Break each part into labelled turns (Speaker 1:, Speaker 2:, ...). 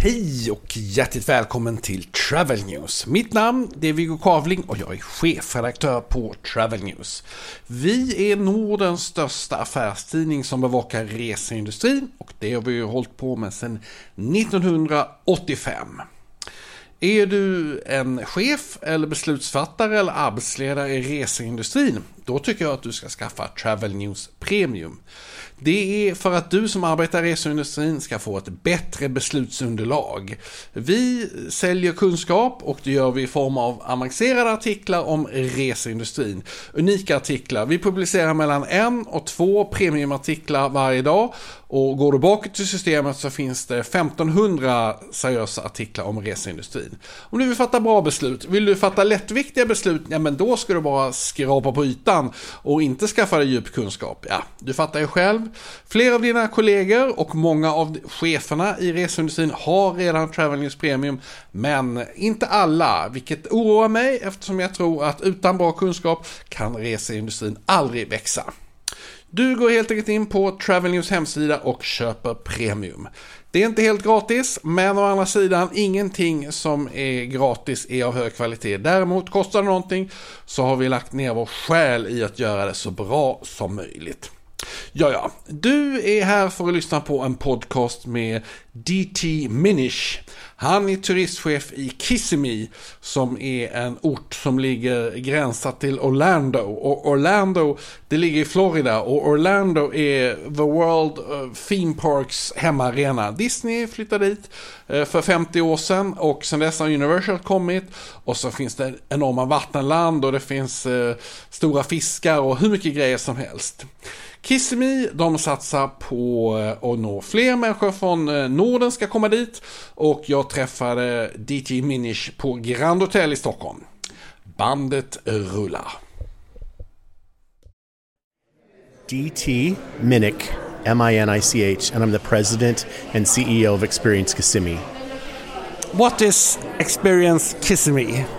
Speaker 1: Hej och hjärtligt välkommen till Travel News. Mitt namn är Viggo Kavling och jag är chefredaktör på Travel News. Vi är Nordens största affärstidning som bevakar reseindustrin och det har vi hållit på med sedan 1985. Är du en chef eller beslutsfattare eller arbetsledare i reseindustrin? Då tycker jag att du ska skaffa Travel News Premium. Det är för att du som arbetar i reseindustrin ska få ett bättre beslutsunderlag. Vi säljer kunskap och det gör vi i form av avancerade artiklar om reseindustrin. Unika artiklar. Vi publicerar mellan en och två premiumartiklar varje dag och går du bakåt till systemet så finns det 1500 seriösa artiklar om reseindustrin. Om du vill fatta bra beslut, vill du fatta lättviktiga beslut, ja men då ska du bara skrapa på ytan och inte skaffa dig djup kunskap. Ja, du fattar ju själv. Flera av dina kollegor och många av cheferna i reseindustrin har redan Travel News Premium, men inte alla, vilket oroar mig eftersom jag tror att utan bra kunskap kan reseindustrin aldrig växa. Du går helt enkelt in på Travel News hemsida och köper premium. Det är inte helt gratis, men å andra sidan ingenting som är gratis är av hög kvalitet. Däremot kostar det någonting så har vi lagt ner vår själ i att göra det så bra som möjligt. Ja, ja, du är här för att lyssna på en podcast med DT Minish. Han är turistchef i Kissimmee som är en ort som ligger gränsat till Orlando. Och Orlando, det ligger i Florida och Orlando är The World eh, Theme Parks hemmaarena. Disney flyttade dit eh, för 50 år sedan och sedan dess har Universal kommit. Och så finns det enorma vattenland och det finns eh, stora fiskar och hur mycket grejer som helst. Kissimmee, de satsar på eh, att nå fler människor från eh, Norden ska komma dit och jag träffade DT Minish på Grand Hotel i Stockholm. Bandet rullar.
Speaker 2: DT Minnick, M-I-N-I-C-H, and I'm the president and CEO of Experience Kissimmee.
Speaker 1: What is Experience Kissimmee?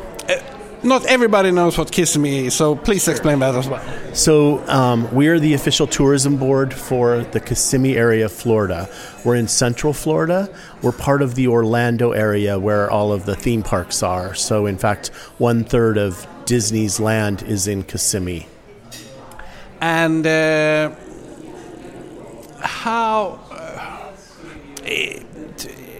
Speaker 1: Not everybody knows what Kissimmee is, so please explain that as well.
Speaker 2: So, um, we're the official tourism board for the Kissimmee area of Florida. We're in central Florida. We're part of the Orlando area where all of the theme parks are. So, in fact, one third of Disney's land is in Kissimmee.
Speaker 1: And uh, how. Uh,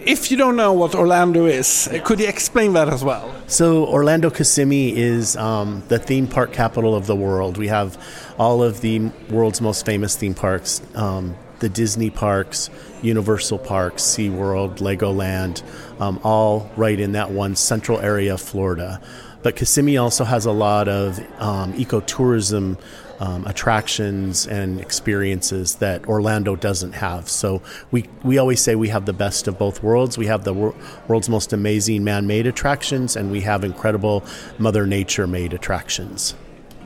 Speaker 1: if you don't know what Orlando is, could you explain that as well?
Speaker 2: So, Orlando Kissimmee is um, the theme park capital of the world. We have all of the world's most famous theme parks um, the Disney parks, Universal Parks, SeaWorld, Legoland, um, all right in that one central area of Florida. But Kissimmee also has a lot of um, ecotourism um, attractions and experiences that Orlando doesn't have. So we, we always say we have the best of both worlds. We have the wor- world's most amazing man made attractions, and we have incredible Mother Nature made attractions.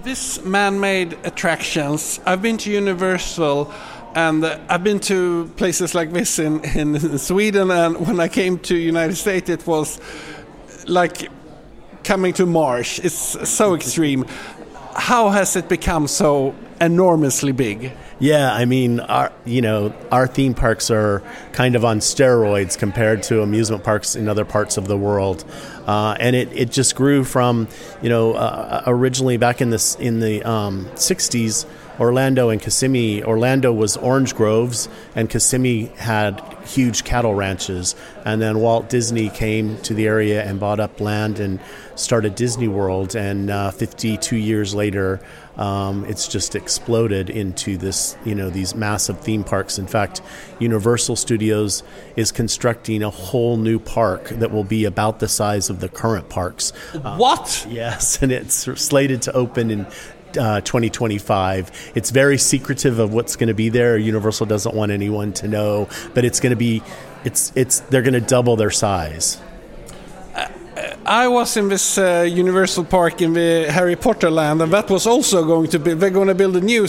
Speaker 1: This man made attractions, I've been to Universal and I've been to places like this in, in Sweden, and when I came to United States, it was like coming to Mars. It's so extreme how has it become so enormously big?
Speaker 2: Yeah, I mean, our you know our theme parks are kind of on steroids compared to amusement parks in other parts of the world, uh, and it, it just grew from you know uh, originally back in this in the um, '60s. Orlando and Kissimmee. Orlando was orange groves, and Kissimmee had huge cattle ranches. And then Walt Disney came to the area and bought up land and started Disney World. And uh, 52 years later, um, it's just exploded into this, you know, these massive theme parks. In fact, Universal Studios is constructing a whole new park that will be about the size of the current parks.
Speaker 1: what?
Speaker 2: Yes, and it's slated to open in uh, 2025. It's very secretive of what's going to be there. Universal doesn't want anyone to know, but it's going to be, it's it's they're going to double their size.
Speaker 1: I was in this uh, Universal Park in the Harry Potter land, and that was also going to be. They're going to build a new,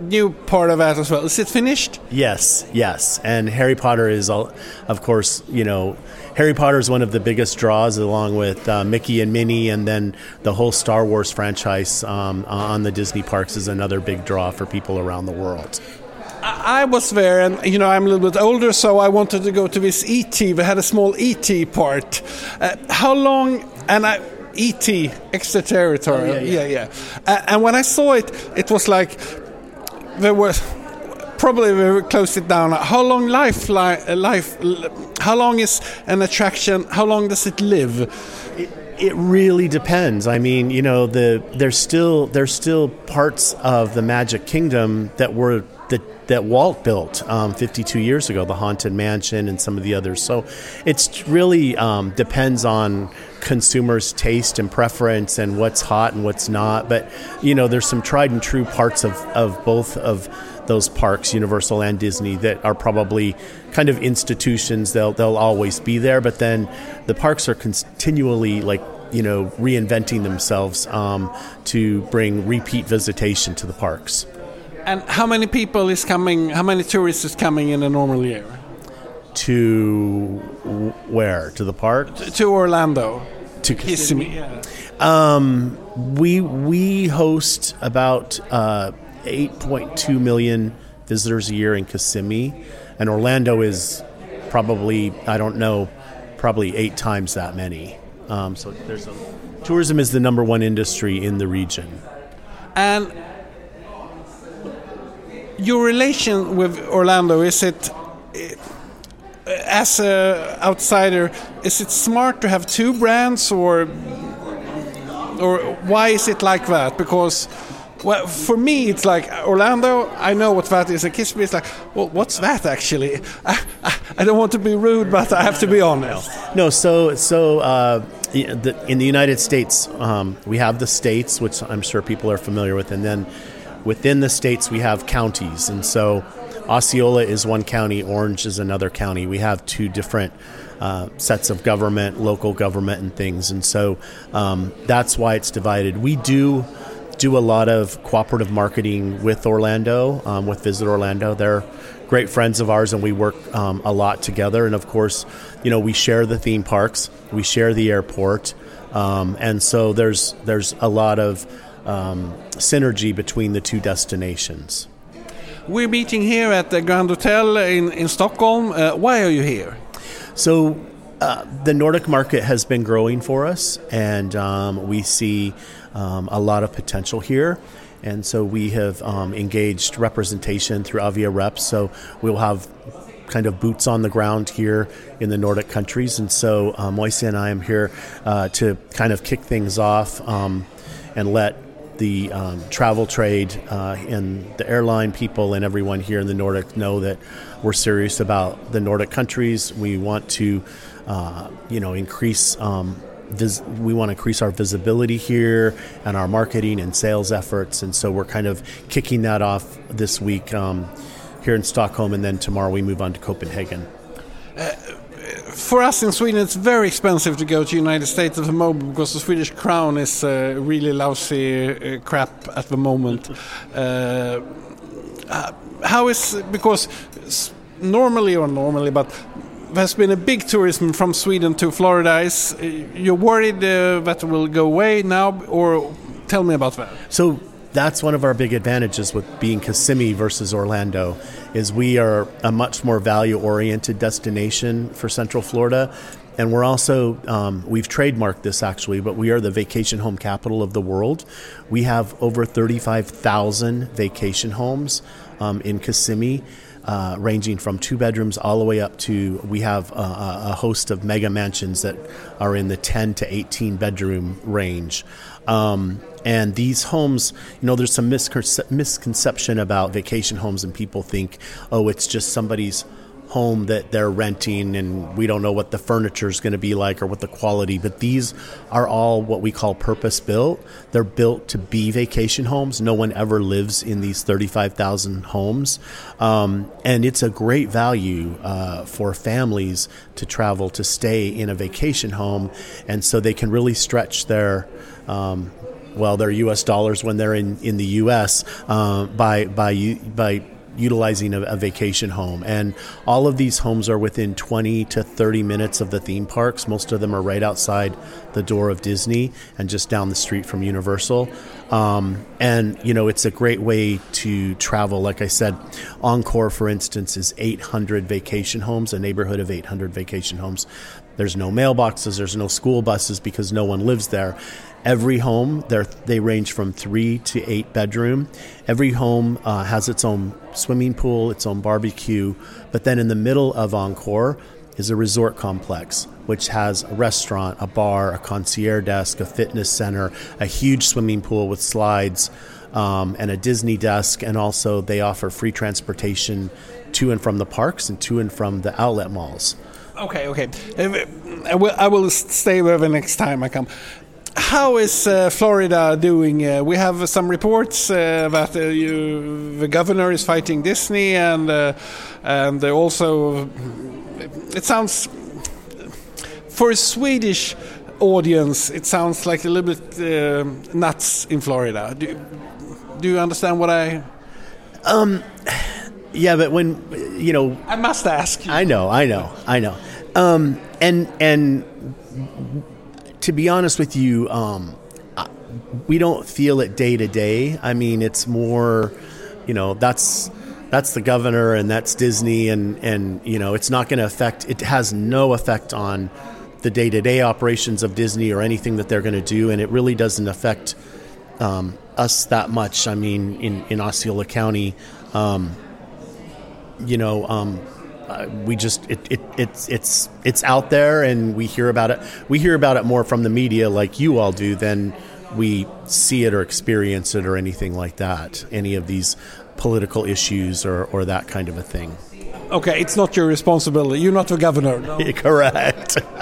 Speaker 1: new part of that as well. Is it finished?
Speaker 2: Yes, yes. And Harry Potter is, of course, you know, Harry Potter is one of the biggest draws, along with uh, Mickey and Minnie, and then the whole Star Wars franchise um, on the Disney parks is another big draw for people around the world.
Speaker 1: I, was there, and you know, I'm a little bit older, so I wanted to go to this ET. They had a small ET part. Uh, how long? And I. ET, extraterritorial,
Speaker 2: Oh, yeah,
Speaker 1: yeah, yeah. Uh, and when I saw it, it was like there was probably we close it down. How long life, li- life, how long is an attraction? How long does it live?
Speaker 2: It, it really depends. I mean, you know, the there's still there's still parts of the Magic Kingdom that were that that Walt built um, 52 years ago, the Haunted Mansion and some of the others. So it's really um, depends on consumers' taste and preference and what's hot and what's not. But you know, there's some tried and true parts of, of both of those parks, Universal and Disney, that are probably kind of institutions. They'll they'll always be there, but then the parks are continually like you know reinventing themselves um, to bring repeat visitation to the parks.
Speaker 1: And how many people is coming? How many tourists is coming in a normal year?
Speaker 2: To where? To the park?
Speaker 1: To Orlando.
Speaker 2: To
Speaker 1: Kissimmee. Yeah.
Speaker 2: Um, we we host about uh, 8.2 million visitors a year in Kissimmee, and Orlando is probably I don't know, probably eight times that many. Um, so there's a, tourism is the number one industry in the region.
Speaker 1: And your relation with Orlando is it? As a outsider, is it smart to have two brands, or or why is it like that? Because well, for me, it's like Orlando. I know what that is, and Kissimmee is like, well, what's that actually? I, I, I don't want to be rude, but I have to be honest.
Speaker 2: No, so so uh, in the United States, um, we have the states, which I'm sure people are familiar with, and then within the states we have counties, and so Osceola is one county, Orange is another county. We have two different uh, sets of government, local government, and things, and so um, that's why it's divided. We do do a lot of cooperative marketing with Orlando, um, with Visit Orlando. They're great friends of ours, and we work um, a lot together. And of course, you know, we share the theme parks, we share the airport, um, and so there's there's a lot of um, synergy between the two destinations.
Speaker 1: We're meeting here at the Grand Hotel in in Stockholm. Uh, why are you here?
Speaker 2: So. Uh, the Nordic market has been growing for us, and um, we see um, a lot of potential here. And so we have um, engaged representation through AVIAREPS. So we'll have kind of boots on the ground here in the Nordic countries. And so uh, Moise and I am here uh, to kind of kick things off um, and let the um, travel trade uh, and the airline people and everyone here in the Nordic know that we're serious about the Nordic countries. We want to, uh, you know, increase um, vis- we want to increase our visibility here and our marketing and sales efforts. And so we're kind of kicking that off this week um, here in Stockholm, and then tomorrow we move on to Copenhagen.
Speaker 1: Uh, for us in Sweden, it's very expensive to go to the United States at the moment because the Swedish crown is uh, really lousy uh, crap at the moment. Uh, how is because normally or normally, but there's been a big tourism from Sweden to Florida. Is you're worried uh, that will go away now, or tell me about that?
Speaker 2: So that's one of our big advantages with being Kissimmee versus Orlando is we are a much more value oriented destination for Central Florida. And we're also, um, we've trademarked this actually, but we are the vacation home capital of the world. We have over 35,000 vacation homes um, in Kissimmee. Uh, ranging from two bedrooms all the way up to we have a, a, host of mega mansions that are in the 10 to 18 bedroom range. Um, and these homes, you know, there's some misconce- misconception about vacation homes, and people think, oh, it's just somebody's home that they're renting and we don't know what the furniture is going to be like or what the quality but these are all what we call purpose built they're built to be vacation homes. No one ever lives in these 35,000 homes. Um, and it's a great value uh, for families to travel to stay in a vacation home and so they can really stretch their um, well their US dollars when they're in, in the US uh, by by by utilizing a, a, vacation home. And all of these homes are within 20 to 30 minutes of the theme parks. Most of them are right outside the door of Disney and just down the street from Universal. Um, and you know, it's a great way to travel. Like I said, Encore, for instance, is 800 vacation homes, a neighborhood of 800 vacation homes. There's no mailboxes, there's no school buses because no one lives there. Every home, they range from three to eight bedroom. Every home uh, has its own swimming pool, its own barbecue. But then in the middle of Encore is a resort complex, which has a restaurant, a bar, a concierge desk, a fitness center, a huge swimming pool with slides, um, and a Disney desk. And also, they offer free transportation to and from the parks and to and from the outlet malls.
Speaker 1: Okay, okay. I will, I will stay there the next time I come. How is uh, Florida doing? Uh, we have some reports uh, that uh, you, the governor is fighting Disney, and uh, and also it sounds for a Swedish audience, it sounds like a little bit uh, nuts in Florida. Do, do you understand what I?
Speaker 2: Um, yeah, but when you know,
Speaker 1: I must ask. You.
Speaker 2: I know, I know, I know, um, and and to be honest with you, um, we don't feel it day to day. I mean, it's more, you know, that's that's the governor and that's Disney, and and you know, it's not going to affect. It has no effect on the day to day operations of Disney or anything that they're going to do, and it really doesn't affect um, us that much. I mean, in in Osceola County. Um, you know, um, uh, we just it, it, it's it's it's out there and we hear about it. We hear about it more from the media like you all do than we see it or experience it or anything like that any of these political issues or, or that kind of a thing
Speaker 1: okay it's not your responsibility you're not the governor no?
Speaker 2: correct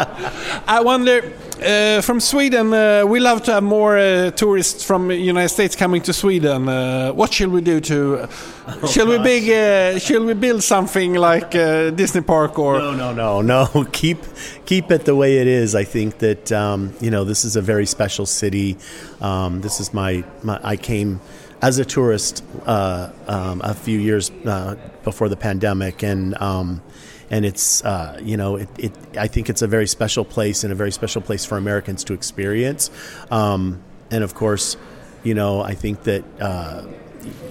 Speaker 1: i wonder uh, from Sweden, uh, we love to have more uh, tourists from the United States coming to Sweden. Uh, what shall we do to? Oh, shall we big? Uh, shall we build something like uh, Disney Park or?
Speaker 2: No, no, no, no. Keep keep it the way it is. I think that um, you know this is a very special city. Um, this is my, my I came as a tourist um, a few years before the pandemic, and um, and it's uh, you know it, it, I think it's a very special place and a very special place for Americans to experience. Um, and of course, you know I think that uh,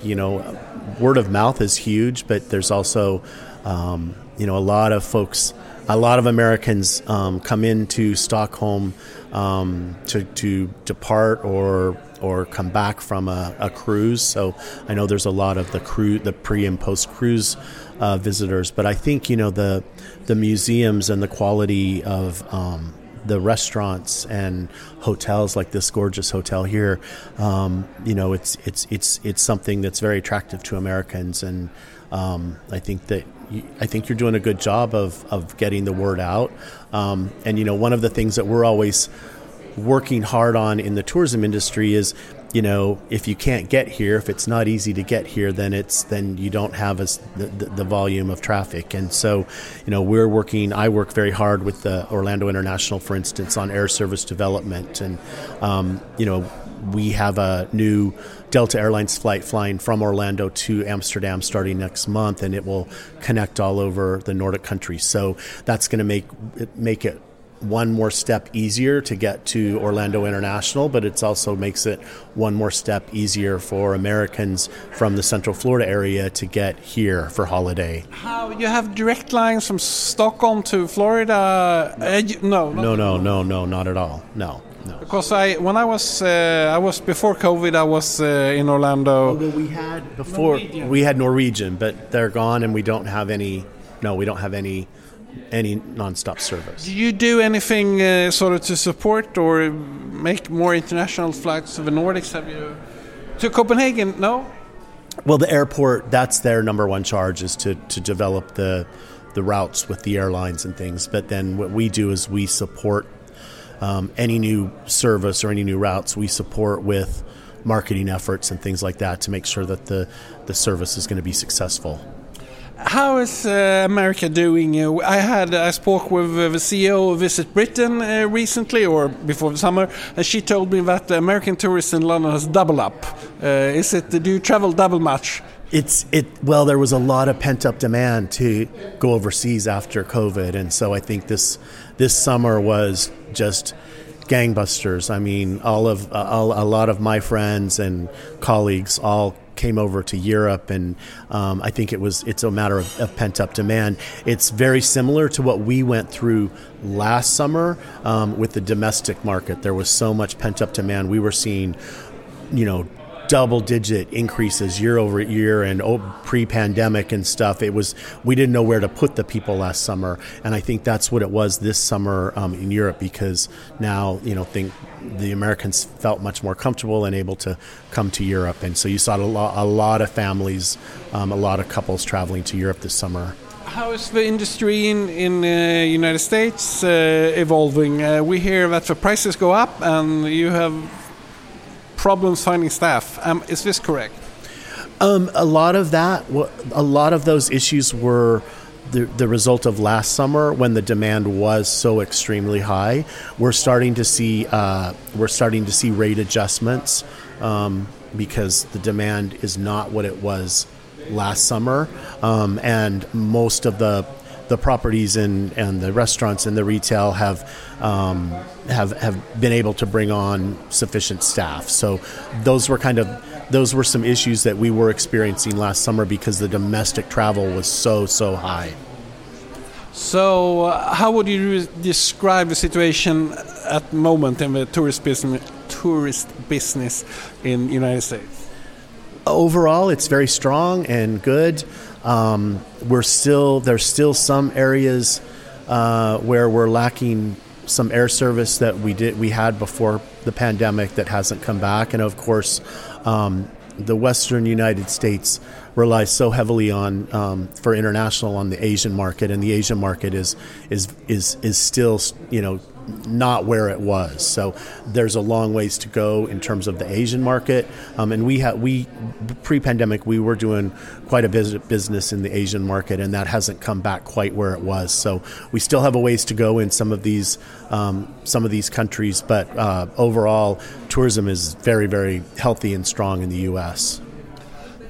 Speaker 2: you know word of mouth is huge, but there's also um, you know a lot of folks, a lot of Americans um, come into Stockholm um, to to depart or or come back from a, a, cruise. So I know there's a lot of the crew, the pre and post cruise uh, visitors. But I think you know the the museums and the quality of um, the restaurants and hotels like this gorgeous hotel here, um, you know, it's it's it's it's something that's very attractive to Americans, and um, I think that you, I think you're doing a good job of of getting the word out. Um, and you know, one of the things that we're always working hard on in the tourism industry is you know, if you can't get here, if it's not easy to get here, then it's then you don't have as the, the, volume of traffic. And so, you know, we're working. I work very hard with the Orlando International, for instance, on air service development, and um, you know, we have a new Delta Airlines flight flying from Orlando to Amsterdam starting next month, and it will connect all over the Nordic countries. So that's going to make make it one more step easier to get to Orlando International, but it also makes it one more step easier for Americans from the Central Florida area to get here for holiday.
Speaker 1: How you have direct lines from Stockholm to Florida? No,
Speaker 2: no, no, no, no, not at all. No. No.
Speaker 1: Because I, when I was, uh, I was before COVID, I was uh, in Orlando.
Speaker 2: Well, we had before Norwegian. we had Norwegian, but they're gone, and we don't have any. No, we don't have any any non-stop service.
Speaker 1: Do you do anything uh, sort of to support or make more international flights to the Nordics? Have you to Copenhagen? No.
Speaker 2: Well, the airport that's their number one charge is to to develop the the routes with the airlines and things. But then what we do is we support um, any new service or any new routes. We support with marketing efforts and things like that to make sure that the the service is going to be successful.
Speaker 1: How is uh, America doing? Uh, I had I spoke with uh, the CEO of Visit Britain uh, recently, or before the summer, and she told me that the American tourists in London has doubled up. Uh, is it? Do you travel double much?
Speaker 2: It's it. Well, there was a lot of pent up demand to go overseas after COVID, and so I think this this summer was just gangbusters. I mean, all of uh, all, a lot of my friends and colleagues all came over to Europe, and um, I think it was it's a matter of, of pent up demand. It's very similar to what we went through last summer um, with the domestic market. There was so much pent up demand. We were seeing, you know, double digit increases year over year and pre pandemic and stuff. It was, we didn't know where to put the people last summer. And I think that's what it was this summer um, in Europe because now, you know, think the Americans felt much more comfortable and able to come to Europe. And so you saw a lot, a lot of families, um, a lot of couples traveling to Europe this summer.
Speaker 1: How is the industry in in uh, United States uh, evolving? Uh, we hear that the prices go up, and you have problems finding staff. Um, is this correct?
Speaker 2: Um, a lot of that, a lot of those issues were the, the result of last summer when the demand was so extremely high. We're starting to see uh, we're starting to see rate adjustments um, because the demand is not what it was last summer, um, and most of the the properties and, and the restaurants and the retail have um, have have been able to bring on sufficient staff. So those were kind of those were some issues that we were experiencing last summer because the domestic travel was so so high.
Speaker 1: So, uh, how would you describe the situation at the moment in the tourist business, tourist business in United States?
Speaker 2: Overall, it's very strong and good. Um, we're still there's still some areas uh, where we're lacking some air service that we did we had before the pandemic that hasn't come back, and of course, um, the Western United States relies so heavily on um, for international on the Asian market, and the Asian market is is is is still you know not where it was. So there's a long ways to go in terms of the Asian market. Um, and we had we pre-pandemic we were doing quite a business in the Asian market, and that hasn't come back quite where it was. So we still have a ways to go in some of these um, some of these countries, but uh, overall, tourism is very very healthy and strong in the U.S.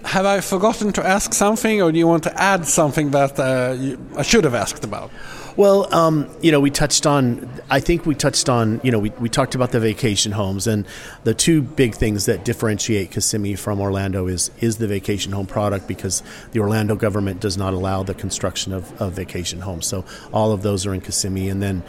Speaker 1: Have I forgotten to ask something, or do you want to add something that uh, you, I should have asked about?
Speaker 2: Well, um, you know, we touched on, I think we touched on, you know, we, we talked about the vacation homes and the two big things that differentiate Kissimmee from Orlando is, is the vacation home product because the Orlando government does not allow the construction of, of vacation homes. So all of those are in Kissimmee. And then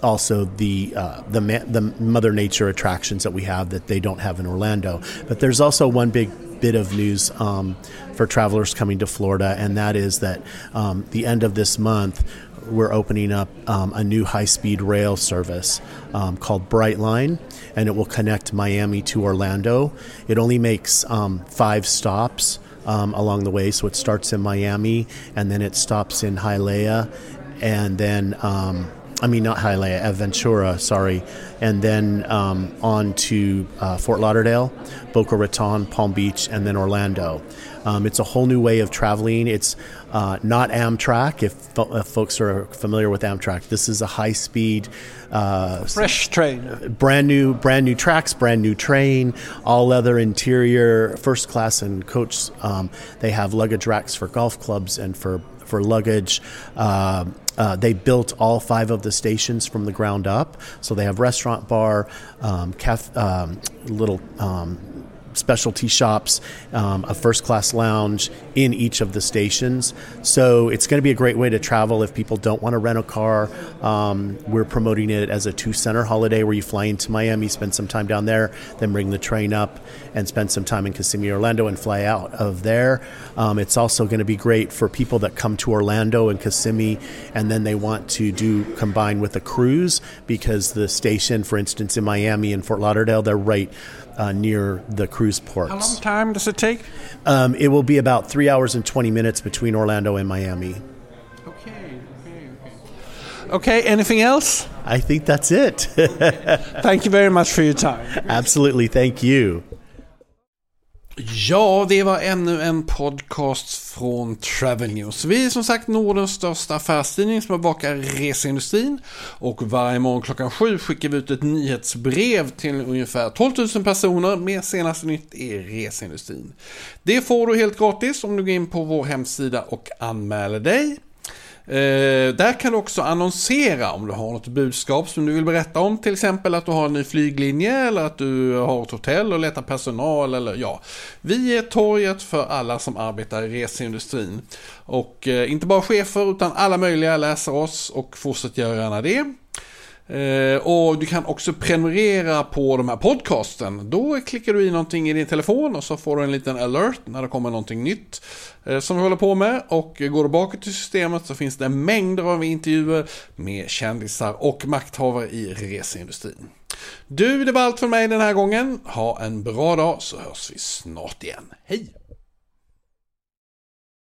Speaker 2: also the uh, the the Mother Nature attractions that we have that they don't have in Orlando. But there's also one big bit of news um, for travelers coming to Florida, and that is that um, the end of this month we're opening up um, a new high speed rail service um, called Brightline, and it will connect Miami to Orlando. It only makes um, five stops um, along the way, so it starts in Miami and then it stops in Hialeah, and then um, I mean, not Hialeah, Aventura, sorry, and then um, on to uh, Fort Lauderdale, Boca Raton, Palm Beach, and then Orlando. Um, it's a whole new way of traveling. It's uh, not Amtrak. If, fo- if, folks are familiar with Amtrak, this is a high-speed,
Speaker 1: uh, fresh train,
Speaker 2: brand new, brand new tracks, brand new train, all leather interior, first class and coach. Um, they have luggage racks for golf clubs and for for luggage. Uh, uh, they built all five of the stations from the ground up. So they have restaurant, bar, um, caf- um, little um, specialty shops, um, a first class lounge in each of the stations. So it's going to be a great way to travel if people don't want to rent a car. Um, we're promoting it as a two center holiday where you fly into Miami, spend some time down there, then bring the train up and spend some time in Kissimmee, Orlando, and fly out of there. Um, it's also going to be great for people that come to Orlando and Kissimmee and then they want to do combine with a cruise because the station, for instance, in Miami and Fort Lauderdale, they're right uh, near the cruise ports.
Speaker 1: How long time does it take?
Speaker 2: Um, it will be about three hours and 20 minutes between Orlando and Miami.
Speaker 1: Okay, okay, okay. Okay, anything else?
Speaker 2: I think that's it.
Speaker 1: Thank you very much for your time.
Speaker 2: Absolutely, thank you.
Speaker 1: Ja, det var ännu en podcast från Travel News. Vi är som sagt Nordens största affärstidning som bevakar reseindustrin. Och varje morgon klockan sju skickar vi ut ett nyhetsbrev till ungefär 12 000 personer med senaste nytt i reseindustrin. Det får du helt gratis om du går in på vår hemsida och anmäler dig. Eh, där kan du också annonsera om du har något budskap som du vill berätta om. Till exempel att du har en ny flyglinje eller att du har ett hotell och letar personal. Eller, ja. Vi är torget för alla som arbetar i reseindustrin. Och eh, inte bara chefer utan alla möjliga läser oss och fortsätt göra gärna det. Eh, och du kan också prenumerera på de här podcasten. Då klickar du i någonting i din telefon och så får du en liten alert när det kommer någonting nytt eh, som vi håller på med. Och går du bakåt i systemet så finns det mängder av intervjuer med kändisar och makthavare i reseindustrin. Du, det var allt för mig den här gången. Ha en bra dag så hörs vi snart igen. Hej!